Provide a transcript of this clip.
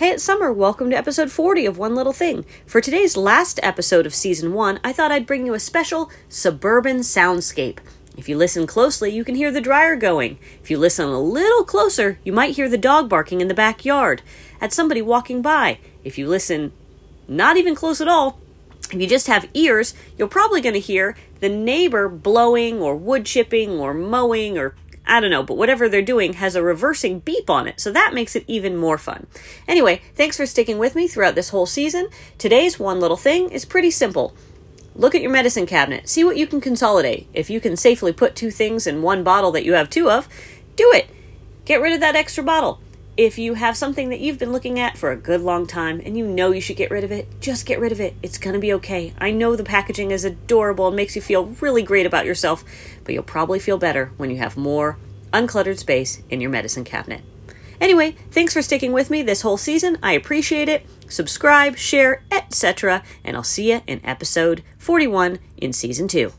Hey, it's Summer. Welcome to episode 40 of One Little Thing. For today's last episode of season 1, I thought I'd bring you a special suburban soundscape. If you listen closely, you can hear the dryer going. If you listen a little closer, you might hear the dog barking in the backyard, at somebody walking by. If you listen not even close at all, if you just have ears, you're probably going to hear the neighbor blowing or wood chipping or mowing or I don't know, but whatever they're doing has a reversing beep on it, so that makes it even more fun. Anyway, thanks for sticking with me throughout this whole season. Today's one little thing is pretty simple. Look at your medicine cabinet, see what you can consolidate. If you can safely put two things in one bottle that you have two of, do it. Get rid of that extra bottle. If you have something that you've been looking at for a good long time and you know you should get rid of it, just get rid of it. It's going to be okay. I know the packaging is adorable and makes you feel really great about yourself, but you'll probably feel better when you have more uncluttered space in your medicine cabinet. Anyway, thanks for sticking with me this whole season. I appreciate it. Subscribe, share, etc., and I'll see you in episode 41 in season 2.